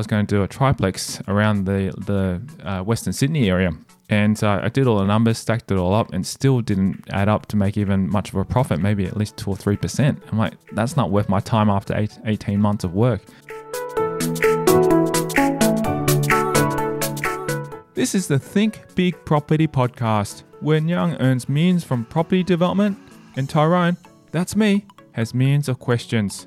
was going to do a triplex around the the uh, Western Sydney area, and uh, I did all the numbers, stacked it all up, and still didn't add up to make even much of a profit. Maybe at least two or three percent. I'm like, that's not worth my time after eight, 18 months of work. This is the Think Big Property podcast, where Nhan earns millions from property development, and Tyrone, that's me, has millions of questions.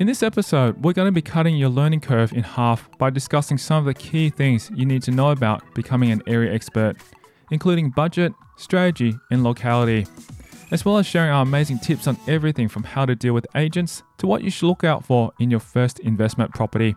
In this episode, we're going to be cutting your learning curve in half by discussing some of the key things you need to know about becoming an area expert, including budget, strategy, and locality, as well as sharing our amazing tips on everything from how to deal with agents to what you should look out for in your first investment property.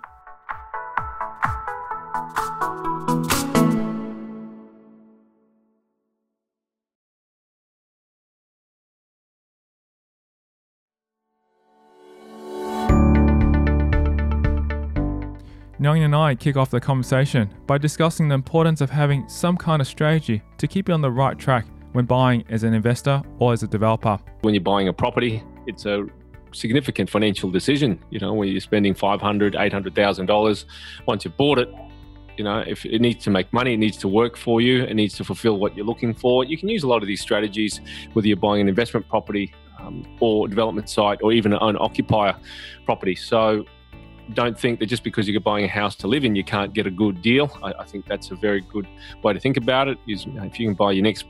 Nhan and I kick off the conversation by discussing the importance of having some kind of strategy to keep you on the right track when buying as an investor or as a developer. When you're buying a property, it's a significant financial decision. You know, when you're spending five hundred, eight hundred thousand dollars, once you've bought it, you know, if it needs to make money, it needs to work for you, it needs to fulfill what you're looking for. You can use a lot of these strategies, whether you're buying an investment property um, or development site or even an owner occupier property. So don't think that just because you're buying a house to live in, you can't get a good deal. I, I think that's a very good way to think about it. Is if you can buy your next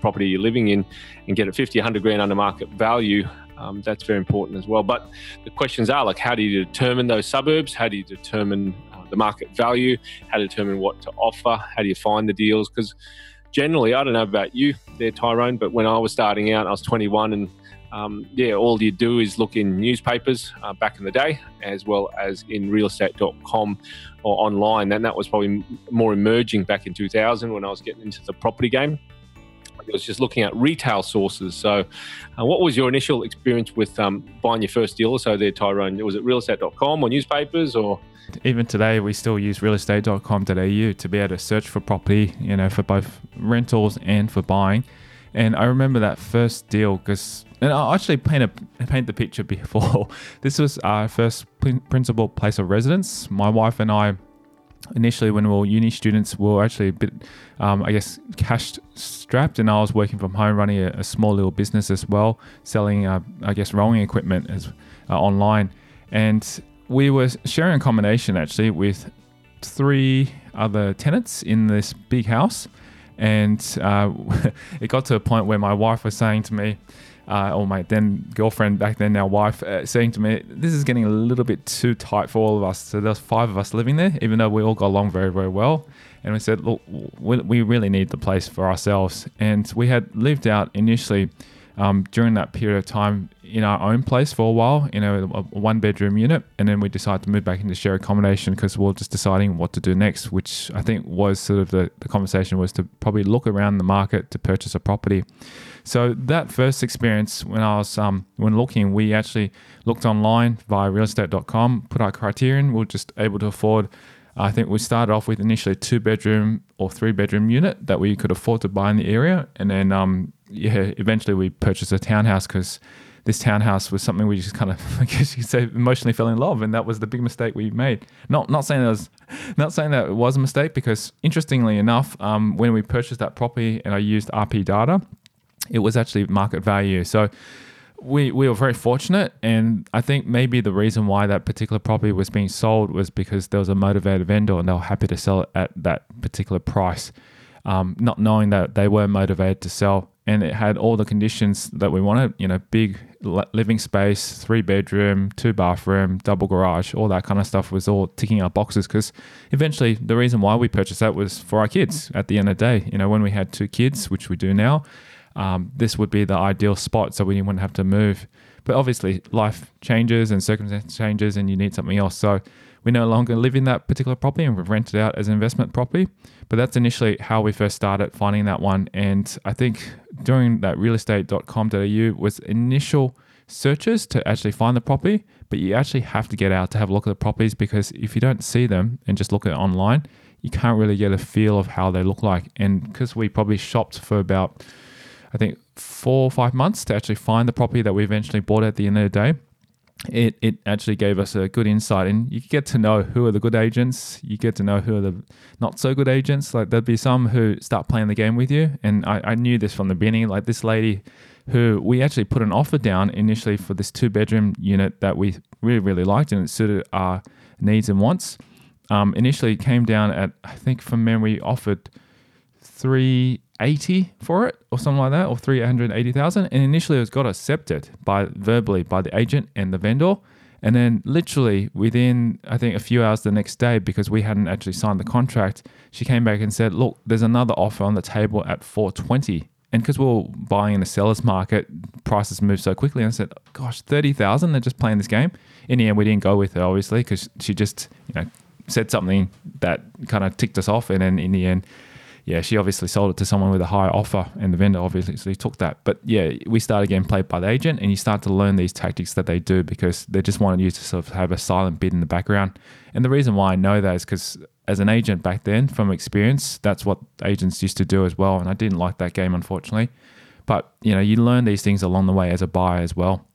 property you're living in and get it 50, 100 grand under market value, um, that's very important as well. But the questions are like, how do you determine those suburbs? How do you determine uh, the market value? How to determine what to offer? How do you find the deals? Because generally, I don't know about you there, Tyrone, but when I was starting out, I was 21 and um, yeah, all you do is look in newspapers uh, back in the day, as well as in realestate.com or online. And that was probably more emerging back in 2000 when I was getting into the property game. I was just looking at retail sources. So, uh, what was your initial experience with um, buying your first deal so there, Tyrone? Was it realestate.com or newspapers or? Even today, we still use realestate.com.au to be able to search for property, you know, for both rentals and for buying. And I remember that first deal because and I'll actually paint a paint the picture before. This was our first principal place of residence. My wife and I, initially when we were uni students, were actually a bit, um, I guess, cash strapped, and I was working from home, running a, a small little business as well, selling, uh, I guess, rowing equipment as uh, online, and we were sharing accommodation actually with three other tenants in this big house, and uh, it got to a point where my wife was saying to me uh, or my then girlfriend back then, now wife, uh, saying to me, "This is getting a little bit too tight for all of us." So there's five of us living there, even though we all got along very, very well. And we said, "Look, we really need the place for ourselves." And we had lived out initially um, during that period of time in our own place for a while, in a, a one bedroom unit, and then we decided to move back into share accommodation because we are just deciding what to do next, which I think was sort of the, the conversation was to probably look around the market to purchase a property. So that first experience, when I was um, when looking, we actually looked online via realestate.com, put our criterion. We are just able to afford. I think we started off with initially two bedroom or three bedroom unit that we could afford to buy in the area, and then um, yeah, eventually we purchased a townhouse because this townhouse was something we just kind of, I guess you could say, emotionally fell in love, and that was the big mistake we made. Not not saying that was, not saying that it was a mistake because interestingly enough, um, when we purchased that property and I used RP data, it was actually market value. So we, we were very fortunate. And I think maybe the reason why that particular property was being sold was because there was a motivated vendor and they were happy to sell it at that particular price, um, not knowing that they were motivated to sell. And it had all the conditions that we wanted, you know, big living space, three bedroom, two bathroom, double garage, all that kind of stuff was all ticking our boxes. Because eventually, the reason why we purchased that was for our kids at the end of the day. You know, when we had two kids, which we do now, um, this would be the ideal spot so we wouldn't have to move. But obviously, life changes and circumstance changes, and you need something else. So we no longer live in that particular property and we've rented out as an investment property. But that's initially how we first started finding that one. And I think during that realestate.com.au was initial searches to actually find the property, but you actually have to get out to have a look at the properties because if you don't see them and just look at it online, you can't really get a feel of how they look like. And because we probably shopped for about I think, four or five months to actually find the property that we eventually bought at the end of the day. it it actually gave us a good insight and you get to know who are the good agents. You get to know who are the not so good agents. Like there'd be some who start playing the game with you. And I, I knew this from the beginning. Like this lady who we actually put an offer down initially for this two bedroom unit that we really really liked and it suited our needs and wants. Um, initially came down at i think from memory offered 380 for it or something like that or 380,000 and initially it was got accepted by verbally by the agent and the vendor. And then literally within I think a few hours the next day because we hadn't actually signed the contract she came back and said look there's another offer on the table at 420 and because we are buying in the seller's market prices move so quickly. And I said gosh 30,000 they're just playing this game. In the end we didn't go with her obviously because she just you know said something that kind of ticked us off. And then in the end yeah, she obviously sold it to someone with a higher offer, and the vendor obviously took that. But yeah, we started getting played by the agent, and you start to learn these tactics that they do because they just wanted you to sort of have a silent bid in the background. And the reason why I know that is because as an agent back then, from experience, that's what agents used to do as well. And I didn't like that game, unfortunately. But you know, you learn these things along the way as a buyer as well.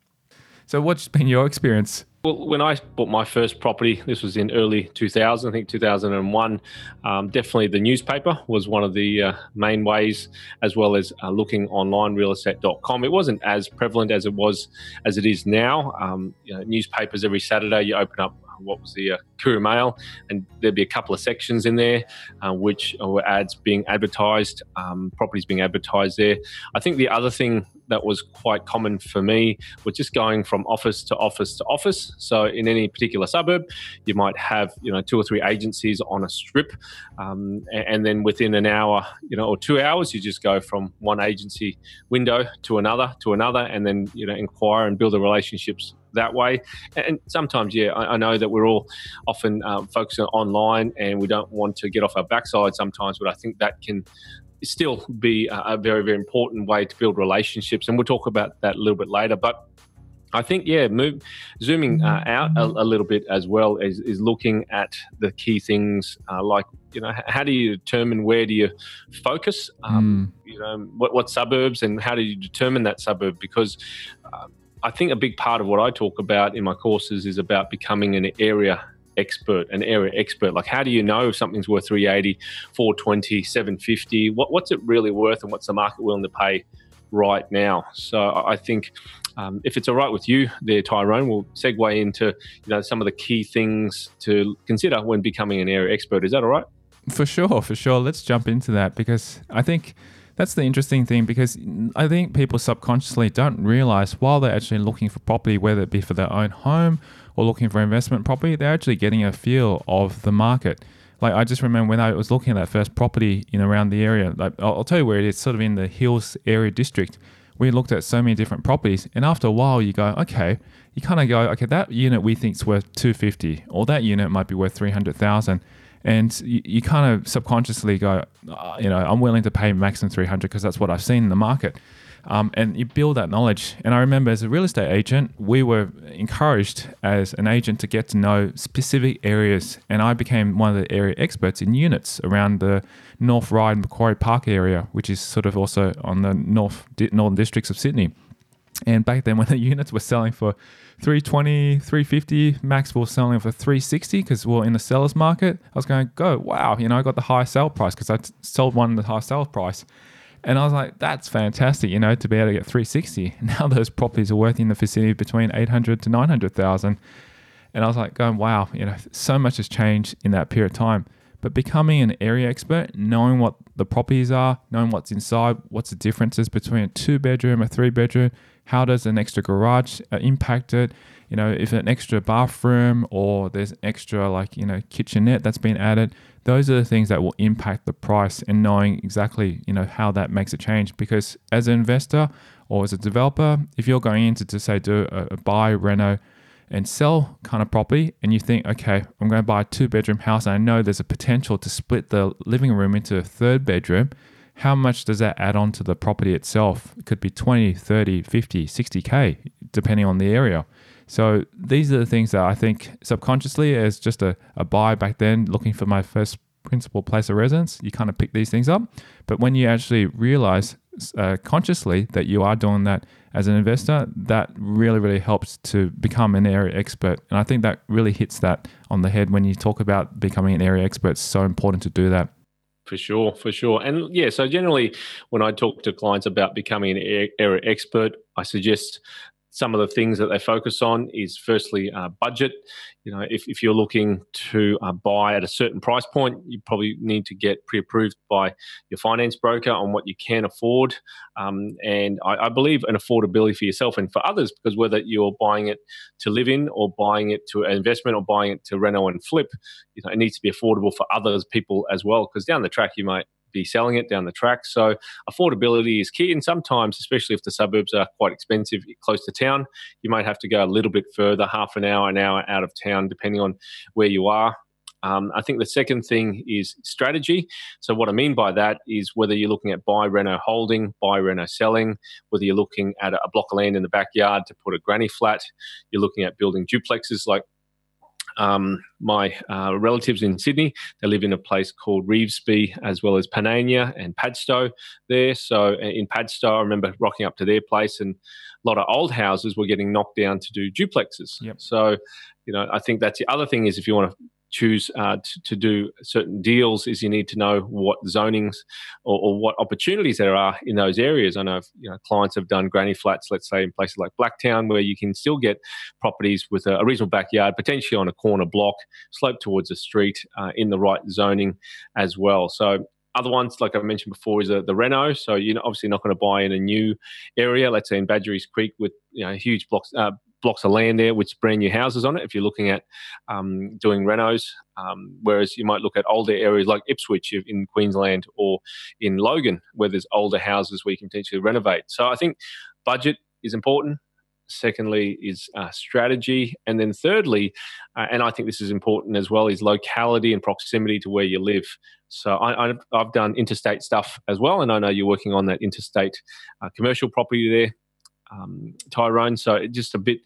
So, what's been your experience well, when I bought my first property, this was in early 2000, I think 2001. Um, definitely the newspaper was one of the uh, main ways, as well as uh, looking online, realestate.com. It wasn't as prevalent as it was as it is now. Um, you know, newspapers every Saturday, you open up what was the uh, Mail, and there'd be a couple of sections in there uh, which were ads being advertised, um, properties being advertised there. I think the other thing that was quite common for me was just going from office to office to office. So in any particular suburb, you might have you know two or three agencies on a strip, um, and then within an hour, you know, or two hours, you just go from one agency window to another to another, and then you know inquire and build the relationships that way. And sometimes, yeah, I, I know that we're all often um, focusing online and we don't want to get off our backside sometimes, but I think that can still be a, a very, very important way to build relationships. And we'll talk about that a little bit later. But I think, yeah, move, zooming uh, out a, a, little bit as well is, is looking at the key things uh, like, you know, how do you determine where do you focus? Um, mm. You know, what, what suburbs and how do you determine that suburb? Because uh, I think a big part of what I talk about in my courses is about becoming an area expert, an area expert. Like, how do you know if something's worth 380, 420, 750? What, what's it really worth and what's the market willing to pay right now? So I think um, if it's all right with you there, Tyrone, we'll segue into you know some of the key things to consider when becoming an area expert. Is that all right? For sure, for sure. Let's jump into that because I think that's the interesting thing because I think people subconsciously don't realize while they're actually looking for property, whether it be for their own home or looking for investment property, they're actually getting a feel of the market. Like I just remember when I was looking at that first property in around the area, like I'll, I'll tell you where it is, sort of in the Hills area district. We looked at so many different properties, and after a while, you go, okay, you kind of go, okay, that unit we think's worth 250, or that unit might be worth 300,000 and you, you kind of subconsciously go, uh, you know, I'm willing to pay maximum 300 because that's what I've seen in the market. Um, and you build that knowledge. And I remember as a real estate agent, we were encouraged as an agent to get to know specific areas. And I became one of the area experts in units around the North Ryde and Macquarie Park area, which is sort of also on the north northern districts of Sydney. And back then, when the units were selling for 320, 350, max was selling for 360 because we are in the seller's market. I was going, go, wow, you know, I got the high sale price because I sold one at the high sale price. And I was like, that's fantastic, you know, to be able to get 360. Now those properties are worth in the vicinity between 800 to 900,000. And I was like, going, wow, you know, so much has changed in that period of time. But becoming an area expert, knowing what the properties are, knowing what's inside, what's the differences between a two bedroom, a three bedroom, how does an extra garage uh, impact it? You know, if an extra bathroom or there's extra like, you know, kitchenette that's been added, those are the things that will impact the price and knowing exactly, you know, how that makes a change. Because as an investor or as a developer, if you're going into to say do a, a buy, reno, and sell kind of property and you think, okay, I'm going to buy a two bedroom house and I know there's a potential to split the living room into a third bedroom, how much does that add on to the property itself? It could be 20, 30, 50, 60K, depending on the area. So these are the things that I think subconsciously, as just a, a buy back then, looking for my first principal place of residence, you kind of pick these things up. But when you actually realize uh, consciously that you are doing that as an investor, that really, really helps to become an area expert. And I think that really hits that on the head when you talk about becoming an area expert. It's so important to do that. For sure, for sure. And yeah, so generally, when I talk to clients about becoming an area expert, I suggest some of the things that they focus on is firstly uh, budget. You know, if, if you're looking to uh, buy at a certain price point, you probably need to get pre-approved by your finance broker on what you can afford. Um, and I, I, believe an affordability for yourself and for others, because whether you're buying it to live in or buying it to an investment or buying it to reno and flip, you know, it needs to be affordable for others people as well. Because down the track, you might be selling it down the track. So affordability is key. And sometimes, especially if the suburbs are quite expensive close to town, you might have to go a little bit further, half an hour, an hour out of town, depending on where you are. Um, I think the second thing is strategy. So, what I mean by that is whether you're looking at buy, reno, holding, buy, reno, selling, whether you're looking at a block of land in the backyard to put a granny flat, you're looking at building duplexes like um, my uh, relatives in Sydney. They live in a place called Revesby, as well as Panania and Padstow there. So uh, in Padstow, I remember rocking up to their place, and a lot of old houses were getting knocked down to do duplexes. Yep. So, you know, I think that's the other thing is if you want to choose uh, to, to, do certain deals is you need to know what zonings or, or, what opportunities there are in those areas. I know you know clients have done granny flats, let's say in places like Blacktown, where you can still get properties with a, a reasonable backyard, potentially on a corner block, slope towards a street uh, in the right zoning as well. So other ones, like I mentioned before, is uh, the Reno. So you're obviously not going to buy in a new area, let's say in Badgerys Creek, with you know huge blocks, uh, blocks of land there with brand new houses on it if you're looking at um, doing renos. Um, whereas you might look at older areas like Ipswich in Queensland or in Logan where there's older houses you can potentially renovate. So I think budget is important. Secondly, is uh, strategy. And then thirdly, uh, and I think this is important as well, is locality and proximity to where you live. So I, have done interstate stuff as well. And I know you're working on that interstate uh, commercial property there um, Tyrone. So it just a bit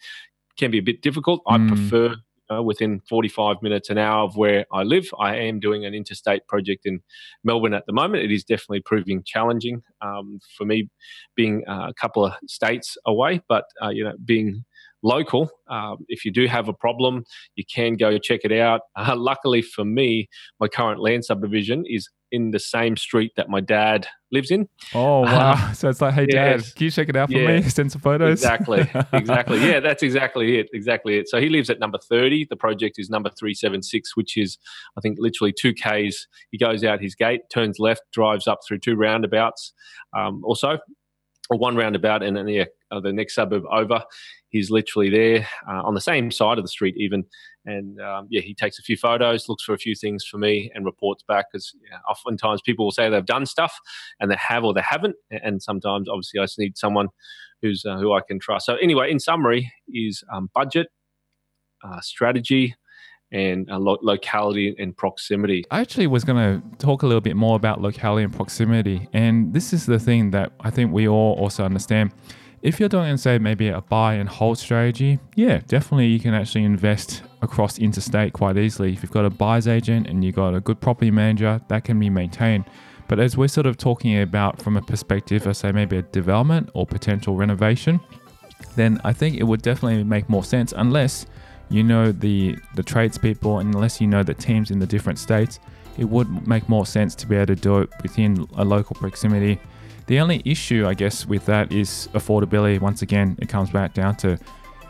can be a bit difficult. I mm. prefer uh, within 45 minutes, an hour of where I live. I am doing an interstate project in Melbourne at the moment. It is definitely proving challenging um, for me, being uh, a couple of states away, but uh, you know, being local. Um, if you do have a problem, you can go check it out. Uh, luckily for me, my current land subdivision is in the same street that my dad lives in. Oh wow! Um, so it's like, hey dad, can you check it out for yeah, me? Send some photos. Exactly, exactly. Yeah, that's exactly it. Exactly it. So he lives at number thirty. The project is number three seven six, which is I think literally two k's. He goes out his gate, turns left, drives up through two roundabouts, um, or so, or one roundabout, and then yeah, uh, the next suburb over. He's literally there uh, on the same side of the street, even. And um, yeah, he takes a few photos, looks for a few things for me, and reports back. Because oftentimes people will say they've done stuff and they have or they haven't. And sometimes, obviously, I just need someone who's uh, who I can trust. So anyway, in summary, is um, budget, uh, strategy, and uh, lo- locality and proximity. I actually was going to talk a little bit more about locality and proximity. And this is the thing that I think we all also understand. If you're doing, say, maybe a buy and hold strategy, yeah, definitely you can actually invest across interstate quite easily. If you've got a buyer's agent and you've got a good property manager, that can be maintained. But as we're sort of talking about from a perspective of, say, maybe a development or potential renovation, then I think it would definitely make more sense unless you know the the tradespeople and unless you know the teams in the different states, it would make more sense to be able to do it within a local proximity the only issue, I guess, with that is affordability. Once again, it comes back down to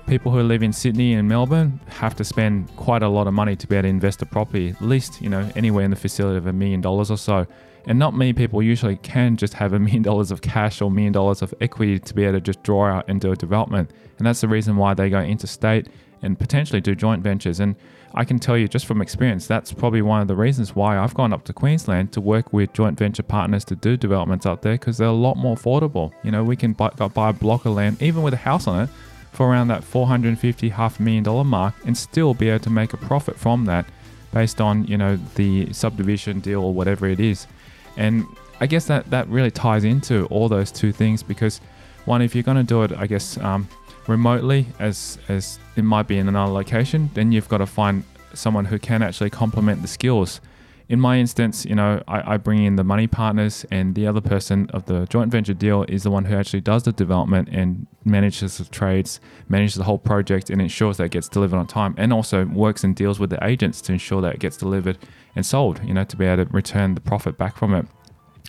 people who live in Sydney and Melbourne have to spend quite a lot of money to be able to invest a property, at least, you know, anywhere in the vicinity of a million dollars or so. And not many people usually can just have a million dollars of cash or million dollars of equity to be able to just draw out and do a development. And that's the reason why they go interstate and potentially do joint ventures. And I can tell you just from experience, that's probably one of the reasons why I've gone up to Queensland to work with joint venture partners to do developments out there because they're a lot more affordable. You know, we can buy, buy a block of land, even with a house on it, for around that 450 half million dollar mark and still be able to make a profit from that based on, you know, the subdivision deal or whatever it is. And I guess that, that really ties into all those two things because one, if you're going to do it, I guess, um, remotely as as it might be in another location, then you've got to find someone who can actually complement the skills. in my instance, you know, I, I, bring in the money partners, and the other person of the joint venture deal is the one who actually does the development and manages the trades, manages the whole project, and ensures that it gets delivered on time, and also works and deals with the agents to ensure that it gets delivered and sold. You know, to be able to return the profit back from it.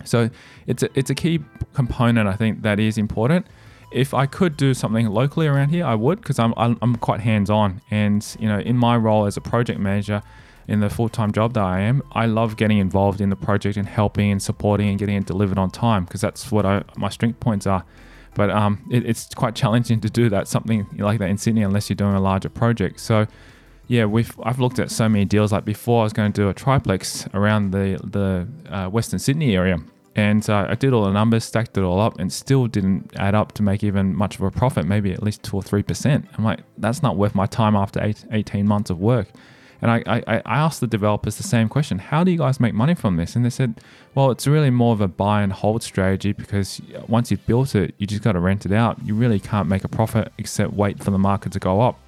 So it's a, it's a key component I think that is important. If I could do something locally around here, I would because I'm, I'm I'm quite hands on, and you know, in my role as a project manager in the full time job that I am, I love getting involved in the project and helping and supporting and getting it delivered on time because that's what I, my strength points are. But um, it, it's quite challenging to do that something like that in Sydney unless you're doing a larger project. So yeah, we've I've looked at so many deals. Like before, I was going to do a triplex around the the uh, Western Sydney area, and uh, I did all the numbers, stacked it all up, and still didn't add up to make even much of a profit. Maybe at least two or three percent. I'm like, that's not worth my time after eight, 18 months of work. And I, I, I asked the developers the same question How do you guys make money from this? And they said, Well, it's really more of a buy and hold strategy because once you've built it, you just got to rent it out. You really can't make a profit except wait for the market to go up.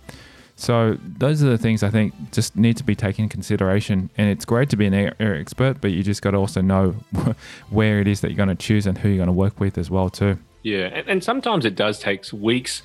So those are the things I think just need to be taken in consideration. And it's great to be an area expert, but you just got to also know where it is that you're going to choose and who you're going to work with as well too. Yeah, and, and, sometimes it does take weeks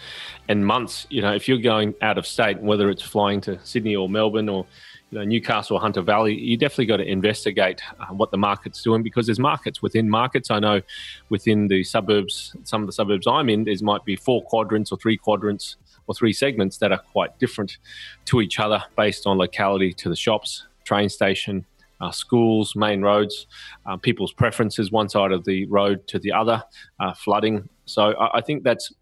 and months. You know, if you're going out of state, whether it's flying to Sydney or Melbourne or you know, Newcastle or Hunter Valley, you definitely got to investigate uh, what the market's doing because there's markets within markets. I know within the suburbs, some of the suburbs I'm in, there might be four quadrants or three quadrants or three segments that are quite different to each other based on locality to the shops, train station, uh, schools, main roads, uh, people's preferences, one side of the road to the other, uh, flooding. So I, I, think that's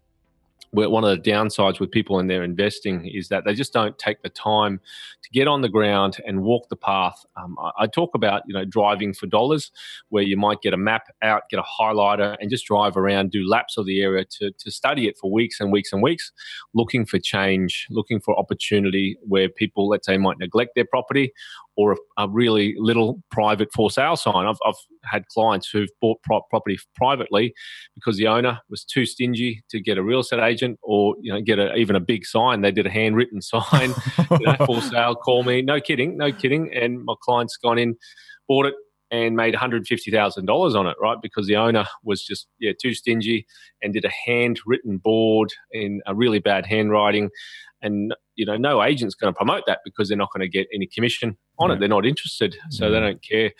one of the downsides with people in their investing is that they just don't take the time to get on the ground and walk the path. Um, I, I, talk about you know driving for dollars, where you might get a map out, get a highlighter, and just drive around, do laps of the area to to study it for weeks and weeks and weeks, looking for change, looking for opportunity where people, let's say, might neglect their property or a, a, really little private for sale sign. I've, I've had clients who've bought pro- property privately because the owner was too stingy to get a real estate agent or you know get a, even a big sign. They did a handwritten sign, you know, for sale. Call me. No kidding, no kidding. And my client's gone in, bought it, and made $150,000 on it, right? Because the owner was just yeah too stingy and did a handwritten board in a really bad handwriting and you know no agent's going to promote that because they're not going to get any commission on yeah. it they're not interested so they don't care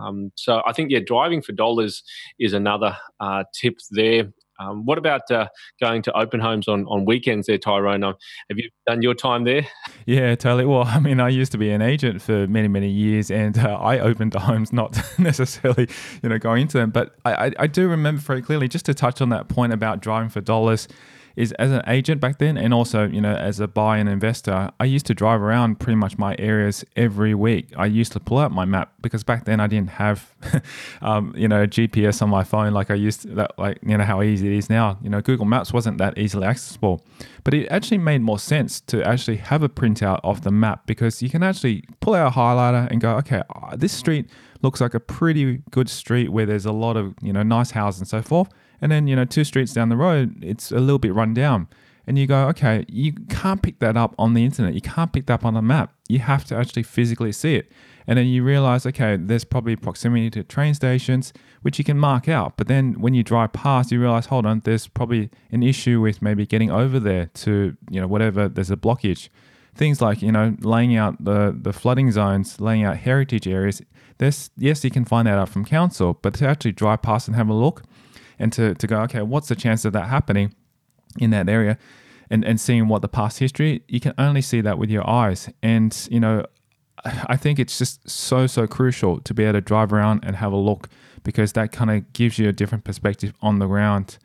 um, so i think yeah driving for dollars is another uh, tip there um, what about uh, going to open homes on, on weekends there, Tyrone? Um, have you done your time there? Yeah, totally. Well, I mean, I used to be an agent for many, many years, and uh, I opened homes, not necessarily, you know, going into them. But I, I, I do remember very clearly, just to touch on that point about driving for dollars is as an agent back then and also you know as a buyer and investor i used to drive around pretty much my areas every week. I used to pull out my map because back then i didn't have um, you know gps on my phone like i used to that like you know how easy it is now. You know google maps wasn't that easily accessible but it actually made more sense to actually have a printout of the map because you can actually pull out a highlighter and go okay uh, this street looks like a pretty good street where there's a lot of you know nice houses and so forth and then, you know, two streets down the road, it's a little bit run down. And you go, okay, you can't pick that up on the internet. You can't pick that up on a map. You have to actually physically see it. And then you realize, okay, there's probably proximity to train stations, which you can mark out. But then when you drive past, you realize, hold on, there's probably an issue with maybe getting over there to, you know, whatever, there's a blockage. Things like, you know, laying out the, the flooding zones, laying out heritage areas. There's, yes, you can find that out from council, but to actually drive past and have a look, and to, to go, okay, what's the chance of that happening in that area? And, and seeing what the past history, you can only see that with your eyes. And, you know, I think it's just so, so crucial to be able to drive around and have a look because that kind of gives you a different perspective on the ground.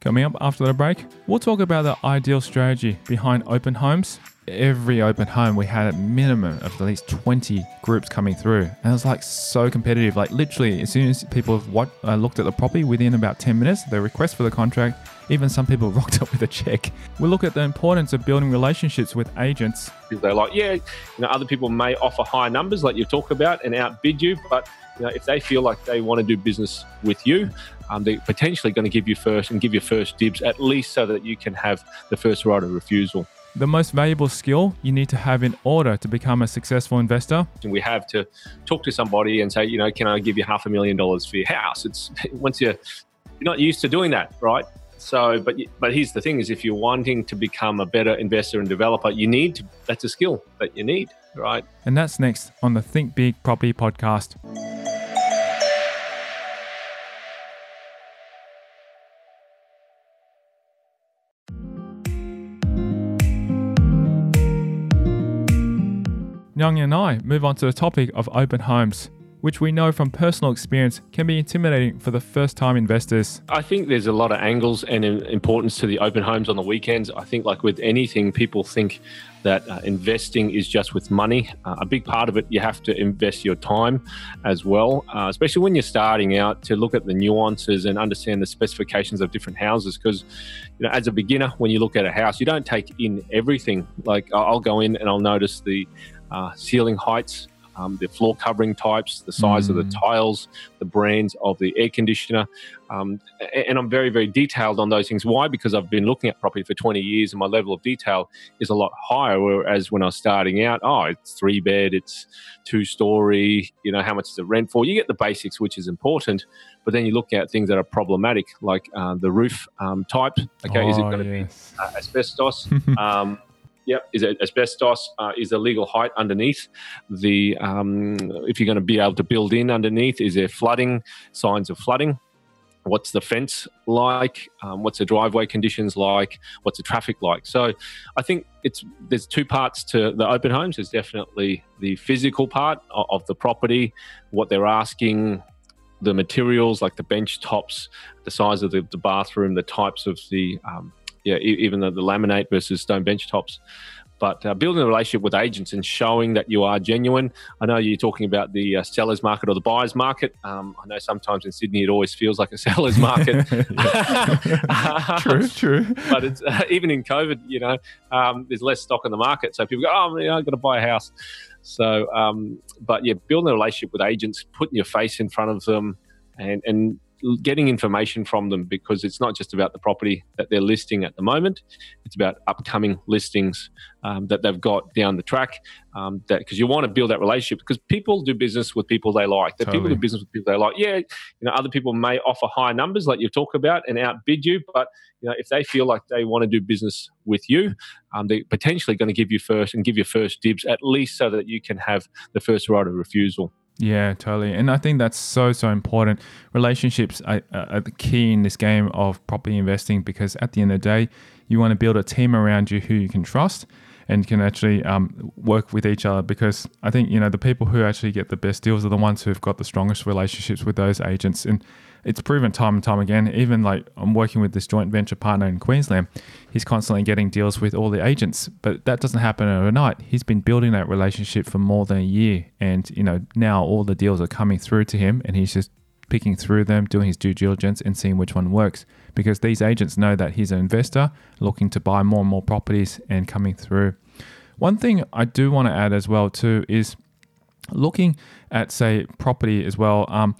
Coming up after the break, we'll talk about the ideal strategy behind open homes every open home we had a minimum of at least 20 groups coming through. And it was like so competitive. Like literally as soon as people what uh, looked at the property within about 10 minutes they request for the contract even some people rocked up with a check. We look at the importance of building relationships with agents. They're like yeah you know other people may offer high numbers like you talk about and outbid you but you know, if they feel like they want to do business with you, um, they're potentially going to give you first and give you first dibs, at least so that you can have the first right of refusal the most valuable skill you need to have in order to become a successful investor? And we have to talk to somebody and say, you know, can I give you half a million dollars for your house? It's once you're you're not used to doing that, right? So, but but here's the thing: is if you're wanting to become a better investor and developer, you need to. That's a skill that you need, right? And that's next on the Think Big Property Podcast. Nhan and I move on to the topic of open homes, which we know from personal experience can be intimidating for the first time investors. I think there's a lot of angles and importance to the open homes on the weekends. I think, like with anything, people think that uh, investing is just with money. Uh, a big part of it, you have to invest your time as well, uh, especially when you're starting out to look at the nuances and understand the specifications of different houses. Because, you know, as a beginner, when you look at a house, you don't take in everything. Like I'll go in and I'll notice the uh, ceiling heights, um, the floor covering types, the size mm. of the mm. tiles, the brands of the air conditioner. Um, and I'm very, very detailed on those things. Why? Because I've been looking at property for 20 years and my level of detail is a lot higher. Whereas when I was starting out, oh, it's three bed, it's two story, you know, how much is the rent for? You get the basics, which is important. But then you look at things that are problematic, like uh, the roof um, type. Okay, oh, is it oh, going to yes. be uh, asbestos? Yep, is it asbestos? Uh, is the legal height underneath the? Um, if you're going to be able to build in underneath, is there flooding? Signs of flooding. What's the fence like? Um, what's the driveway conditions like? What's the traffic like? So, I think it's there's two parts to the open homes. There's definitely the physical part of, of the property, what they're asking, the materials like the bench tops, the size of the, the bathroom, the types of the um, yeah, even the, the laminate versus stone bench tops. But uh, building a relationship with agents and showing that you are genuine. I know you're talking about the uh, seller's market or the buyer's market. Um, I know sometimes in Sydney it always feels like a seller's market. true, true. But it's uh, even in COVID, you know, um, there's less stock in the market, so people go, "Oh, I've got to buy a house." So, um, but yeah, building a relationship with agents, putting your face in front of them, and and getting information from them because it's not just about the property that they're listing at the moment. It's about upcoming listings um, that they've got down the track. Um, that because you want to build that relationship because people do business with people they like. The totally. people do business with people they like. Yeah, you know, other people may offer high numbers like you talk about and outbid you, but you know, if they feel like they want to do business with you, um, they're potentially going to give you first and give you first dibs at least so that you can have the first right of refusal. Yeah, totally. And I think that's so, so important. Relationships are, are, the key in this game of property investing because at the end of the day, you want to build a team around you who you can trust and can actually um, work with each other because I think, you know, the people who actually get the best deals are the ones who've got the strongest relationships with those agents. And it's proven time and time again. Even like I'm working with this joint venture partner in Queensland, he's constantly getting deals with all the agents, but that doesn't happen overnight. He's been building that relationship for more than a year, and you know now all the deals are coming through to him, and he's just picking through them, doing his due diligence, and seeing which one works. Because these agents know that he's an investor looking to buy more and more properties and coming through. One thing I do want to add as well too is looking at say property as well. Um,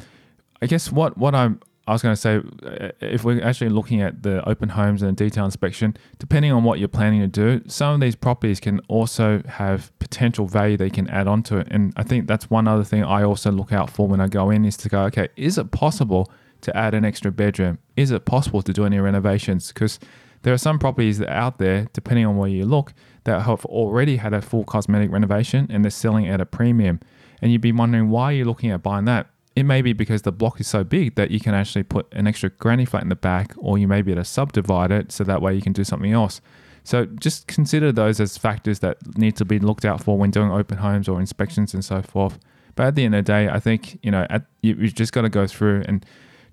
I guess what what I'm I was going to say, uh, if we're actually looking at the open homes and a detail inspection, depending on what you're planning to do, some of these properties can also have potential value they can add onto it. And I think that's one other thing I also look out for when I go in is to go, okay, is it possible to add an extra bedroom? Is it possible to do any renovations? Because there are some properties out there, depending on where you look, that have already had a full cosmetic renovation and they're selling at a premium. And you'd be wondering why you're looking at buying that it may be because the block is so big that you can actually put an extra granny flat in the back, or you may be able to subdivide it so that way you can do something else. So just consider those as factors that need to be looked out for when doing open homes or inspections and so forth. But at the end of the day, I think you know at, you, have just got to go through and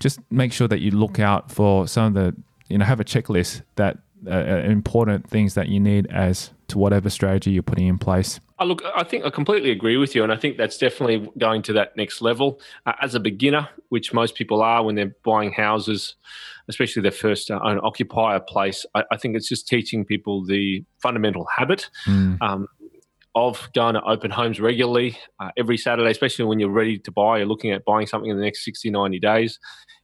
just make sure that you look out for some of the you know have a checklist that uh, uh important things that you need as to whatever strategy you're putting in place. Oh, look, I think I completely agree with you, and I think that's definitely going to that next level. Uh, as a beginner, which most people are when they're buying houses, especially their first uh, own occupier place, I, I, think it's just teaching people the fundamental habit. Mm. Um, of going to open homes regularly uh, every Saturday, especially when you're ready to buy, you're looking at buying something in the next 60, 90 days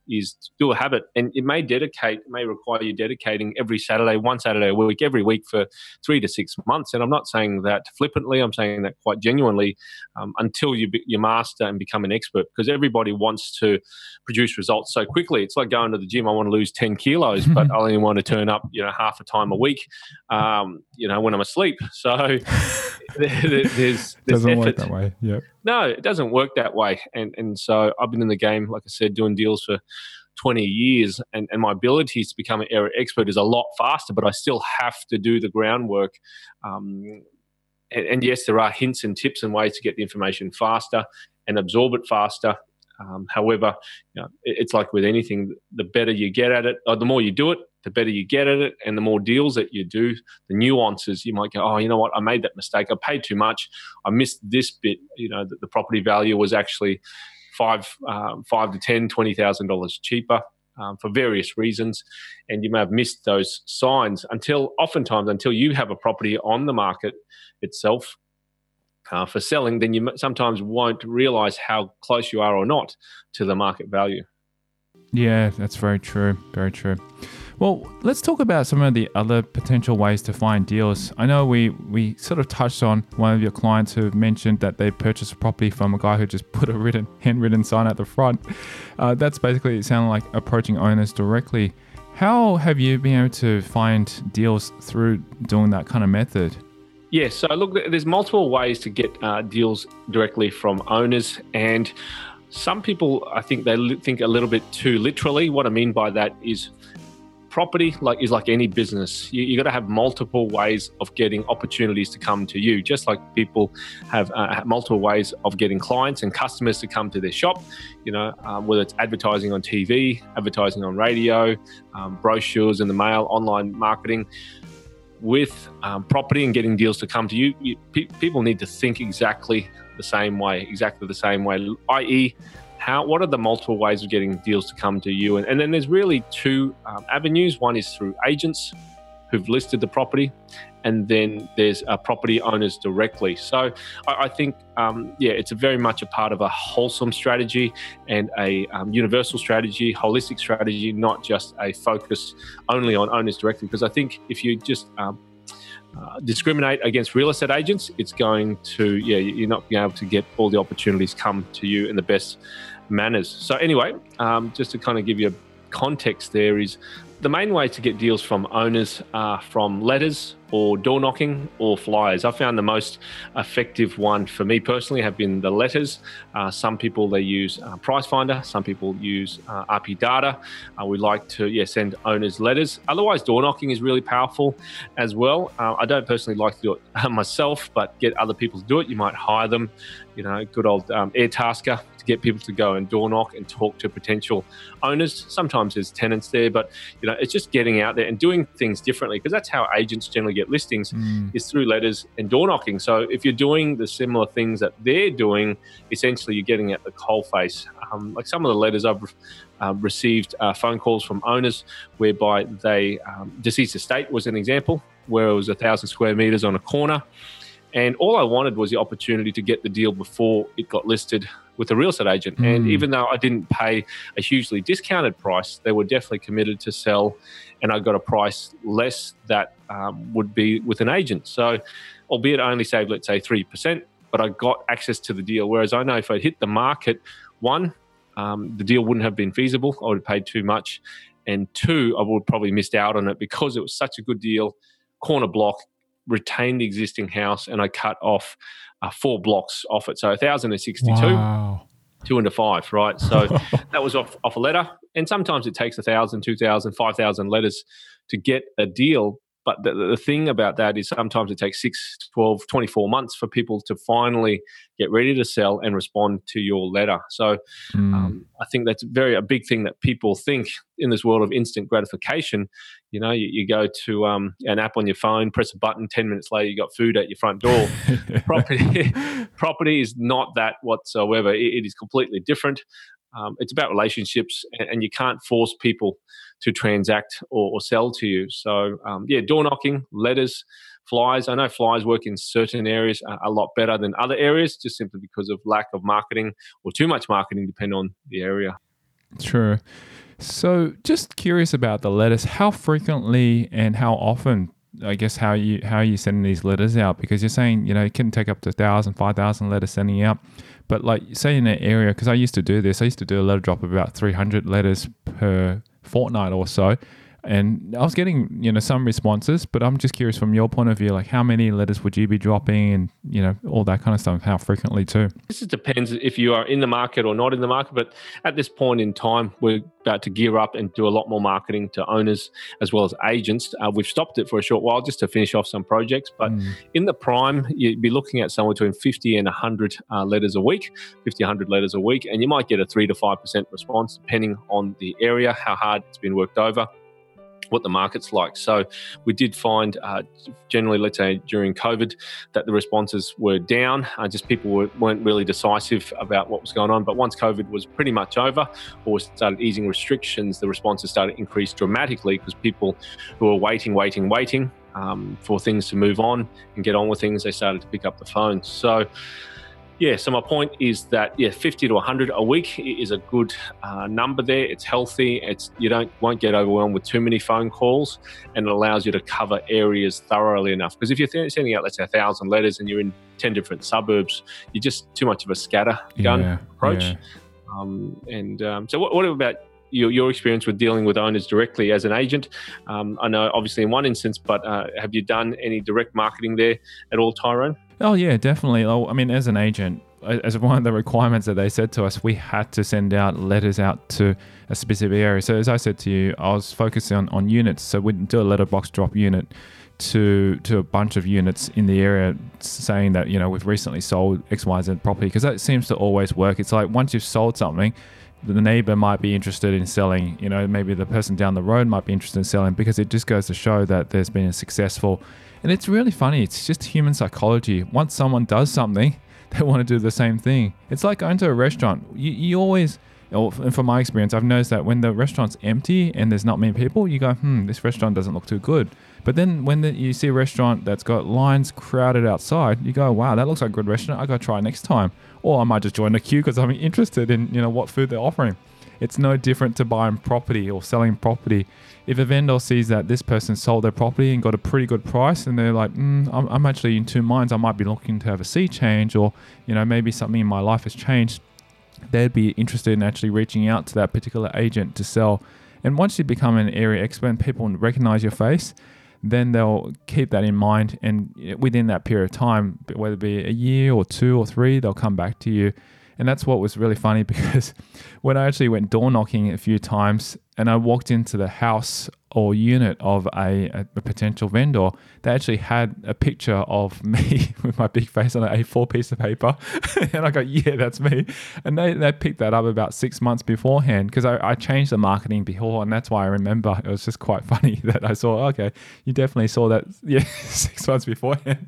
is do a habit. And it may dedicate it may require you dedicating every saturday one saturday a week every week for three to six months. And i'm not saying that flippantly i'm saying that quite genuinely um, until you, you master and become an expert because everybody wants to produce results so quickly. It's like going to the gym i want to lose 10 kilos but i only want to turn up you know half a time a week um, you know when i'm asleep. So there's, there's doesn't effort. work that way yeah no it doesn't work that way and and so i've been in the game like i said doing deals for 20 years and, and my abilities to become an area expert is a lot faster, but I still have to do the groundwork. Um, and, and, yes, there are hints and tips and ways to get the information faster and absorb it faster. Um, however, you know, it, it's like with anything, the better you get at it, or the more you do it, the better you get at it, and the more deals that you do, the nuances you might go, oh, you know what, I made that mistake. I paid too much. I missed this bit. You know, the, the property value was actually five um, five to ten, twenty thousand dollars cheaper. Um, for various reasons, and you may have missed those signs until oftentimes until you have a property on the market itself uh, for selling, then you sometimes won't realize how close you are or not to the market value. Yeah, that's very true. Very true. Well, let's talk about some of the other potential ways to find deals. I know we, we sort of touched on one of your clients who mentioned that they purchased a property from a guy who just put a written, handwritten sign at the front. Uh, that's basically, it sounded like approaching owners directly. How have you been able to find deals through doing that kind of method? Yeah, so look, there's multiple ways to get uh, deals directly from owners, and some people, I think, they think a little bit too literally. What I mean by that is property like is like any business. You, you got to have multiple ways of getting opportunities to come to you. Just like people have uh, multiple ways of getting clients and customers to come to their shop you know um, whether it's advertising on tv advertising on radio um, brochures in the mail online marketing with um, property and getting deals to come to you, you pe- people need to think exactly the same way exactly the same way i.e how what are the multiple ways of getting deals to come to you? And, and then there's really two um, avenues. One is through agents who've listed the property, and then there's uh, property owners directly. So I, I think, um, yeah, it's a very much a part of a wholesome strategy and a um, universal strategy, holistic strategy, not just a focus only on owners directly. Because I think if you just um, uh, discriminate against real estate agents, it's going to, yeah, you're not being able to get all the opportunities come to you in the best manners. So, anyway, um, just to kind of give you a context, there is the main way to get deals from owners are from letters or door knocking or flyers. I found the most effective one for me personally have been the letters. Uh, some people they use uh, Price Finder, some people use uh, RP Data. Uh, we like to yeah send owners letters. Otherwise, door knocking is really powerful as well. Uh, I don't personally like to do it myself, but get other people to do it. You might hire them. You know, good old um, Airtasker to get people to go and door knock and talk to potential owners. Sometimes there's tenants there, but you know, it's just getting out there and doing things differently because that's how agents generally get listings mm. is through letters and door knocking. So if you're doing the similar things that they're doing, essentially you're getting at the coal face. Um, like some of the letters I've uh, received uh, phone calls from owners whereby they um, deceased estate was an example where it was a thousand square meters on a corner. And all I wanted was the opportunity to get the deal before it got listed with a real estate agent. Mm. And hmm. even though I didn't pay a hugely discounted price, they were definitely committed to sell, and I got a price less that um, would be with an agent. So, albeit I only saved, let's say, 3%, but I got access to the deal. Whereas I know if I hit the market, one, um, the deal wouldn't have been feasible. I would have paid too much. And two, I would probably missed out on it because it was such a good deal, corner block, retained the existing house, and I cut off uh, four blocks off it. So 1,062. Wow. Two into five, right? So that was off, off a letter. And sometimes it takes a thousand, two thousand, five thousand letters to get a deal. But the, the thing about that is sometimes it takes 6, 12, 24 months for people to finally get ready to sell and respond to your letter. So mm. um, I think that's very a big thing that people think in this world of instant gratification. You know, you, you go to um, an app on your phone, press a button, 10 minutes later, you got food at your front door. property, property is not that whatsoever. it, it is completely different. Um, it's about relationships, and, and, you can't force people to transact or, or sell to you. So, um, yeah, door knocking, letters, flyers. I know flyers work in certain areas a, a lot better than other areas, just simply because of lack of marketing or too much marketing, depending on the area. True. So, just curious about the letters. How frequently and how often I guess how you how you sending these letters out because you're saying you know it can take up to 1,000, 5,000 letters sending out, but like say in an area because I used to do this, I used to do a letter drop of about three hundred letters per fortnight or so, and I was getting you know some responses, but I'm just curious from your point of view, like how many letters would you be dropping, and you know all that kind of stuff, how frequently too. This depends if you are in the market or not in the market, but at this point in time, we're about to gear up and do a lot more marketing to owners as well as agents. Uh, we've stopped it for a short while just to finish off some projects, but mm. in the prime, you'd be looking at somewhere between 50 and 100 uh, letters a week, 50, 100 letters a week, and you might get a three to five percent response depending on the area, how hard it's been worked over what the market's like. So we did find, uh, generally, let's say during COVID, that the responses were down. Uh, just people were, not really decisive about what was going on. But once COVID was pretty much over, or started easing restrictions, the responses started to increase dramatically because people who were waiting, waiting, waiting um, for things to move on and get on with things, they started to pick up the phone. So yeah, so my point is that yeah, 50 to 100 a week is a good uh, number there. It's healthy. It's you don't won't get overwhelmed with too many phone calls, and it allows you to cover areas thoroughly enough. Because if you're sending out let's say a thousand letters and you're in 10 different suburbs, you're just too much of a scatter gun yeah, approach. Yeah. Um, and um, so, what, what about your, your experience with dealing with owners directly as an agent. Um, I know, obviously, in one instance, but uh, have you done any direct marketing there at all, Tyrone? Oh yeah, definitely. Oh, I mean, as an agent, as one of the requirements that they said to us, we had to send out letters out to a specific area. So as I said to you, I was focusing on, on units. So we'd do a letterbox drop unit to to a bunch of units in the area saying that you know we've recently sold XYZ property because that seems to always work. It's like once you've sold something, the neighbor might be interested in selling, you know, maybe the person down the road might be interested in selling because it just goes to show that there's been a successful and it's really funny. It's just human psychology. Once someone does something, they want to do the same thing. It's like going to a restaurant. You, you always, and from my experience, I've noticed that when the restaurant's empty and there's not many people, you go, hmm, this restaurant doesn't look too good. But then when the, you see a restaurant that's got lines crowded outside, you go, wow, that looks like a good restaurant. I got to try next time. Or I might just join the queue because I'm interested in, you know, what food they're offering. It's no different to buying property or selling property if a vendor sees that this person sold their property and got a pretty good price and they're like mm, I'm, I'm actually in two minds. I might be looking to have a sea change or you know maybe something in my life has changed they'd be interested in actually reaching out to that particular agent to sell. And once you become an area expert and people recognize your face then they'll keep that in mind and within that period of time whether it be a year or two or three they'll come back to you and that's what was really funny because when I actually went door knocking a few times and I walked into the house or unit of a, a, potential vendor, they actually had a picture of me with my big face on an A4 piece of paper. and I go, yeah, that's me. And they, they picked that up about six months beforehand because I, I changed the marketing before. And that's why I remember it was just quite funny that I saw, okay, you definitely saw that, yeah, six months beforehand.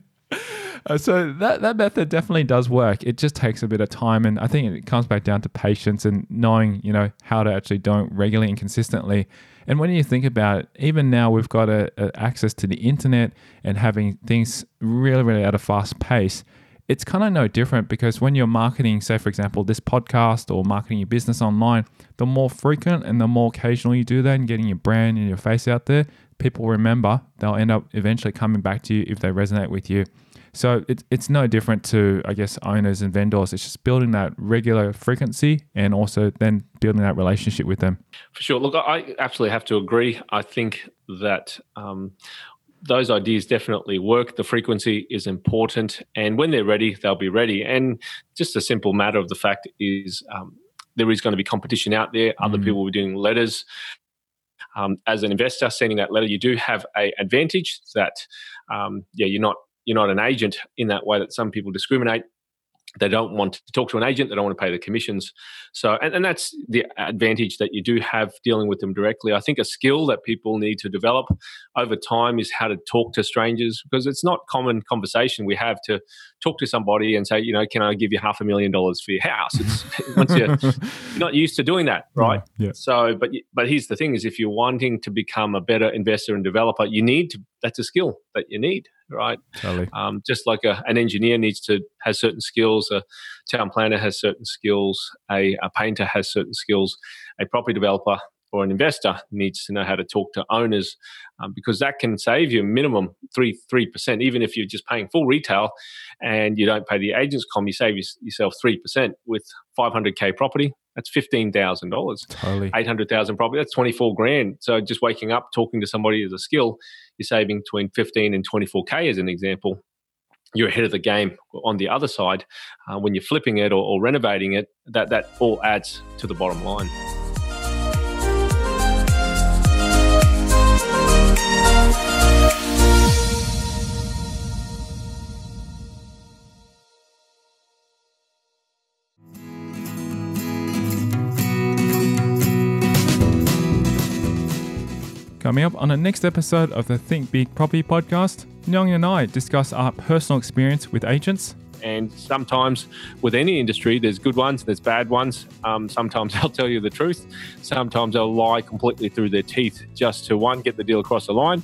Uh, so that that method definitely does work. It just takes a bit of time, and I think it comes back down to patience and knowing, you know, how to actually do it regularly and consistently. And when you think about it, even now we've got a, a access to the internet and having things really, really at a fast pace. It's kind of no different because when you're marketing, say for example, this podcast or marketing your business online, the more frequent and the more occasional you do that and getting your brand and your face out there, people remember. They'll end up eventually coming back to you if they resonate with you. So it, it's no different to, I guess, owners and vendors. It's just building that regular frequency and also then building that relationship with them. For sure. Look, I absolutely have to agree. I think that um, those ideas definitely work. The frequency is important. And when they're ready, they'll be ready. And just a simple matter of the fact is, um, there is going to be competition out there. Other mm. people will be doing letters um, as an investor sending that letter, you do have a advantage that um, yeah you're not you're not an agent in that way that some people discriminate. They don't want to talk to an agent. They don't want to pay the commissions. So and, and that's the advantage that you do have dealing with them directly. I think a skill that people need to develop over time is how to talk to strangers because it's not common conversation we have to talk to somebody and say you know can i give you half a million dollars for your house? It's once you're, you're not used to doing that right? Yeah, yeah. so but but here's the thing is if you're wanting to become a better investor and developer you need to that's a skill that you need right Totally. um, just like a, an engineer needs to has certain skills, a town planner has certain skills, a, a painter has certain skills, a property developer or an investor needs to know how to talk to owners um, because that can save you minimum three three percent. Even if you're just paying full retail and you don't pay the agents com, you save yourself three percent with 500k property. That's fifteen thousand dollars. Totally. Eight hundred thousand property. That's twenty four grand. So just waking up, talking to somebody is a skill. You're saving between fifteen and twenty four k as an example you're ahead of the game on the other side uh, when you're flipping it or, or renovating it that that all adds to the bottom line Coming up on the next episode of the Think Big Property Podcast, Nhan and I discuss our personal experience with agents. and sometimes with any industry there's good ones there's bad ones um, sometimes they'll tell you the truth sometimes they'll lie completely through their teeth just to one get the deal across the line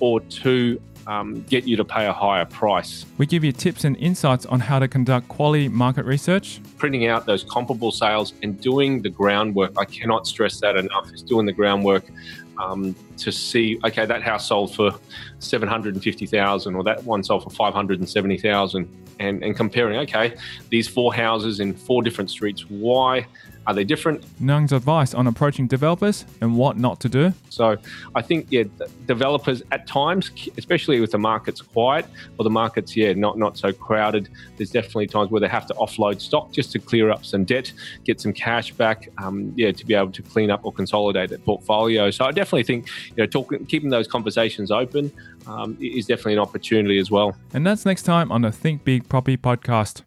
or two um, get you to pay a higher price We give you tips and insights on how to conduct quality market research. printing out those comparable sales and doing the groundwork. I cannot stress that enough. Is doing the groundwork um, to see, okay, that house sold for seven hundred and fifty thousand, or that one sold for five hundred and seventy thousand, and and comparing, okay, these four houses in four different streets, why are they different? Nhan's advice on approaching developers and what not to do. So I think yeah, developers at times, especially with the market's quiet or the market's yeah not not so crowded, there's definitely times where they have to offload stock just to clear up some debt, get some cash back, um, yeah, to be able to clean up or consolidate their portfolio. So I definitely think you know talking, keeping those conversations open um, is definitely an opportunity as well. And that's next time on the Think Big Property Podcast.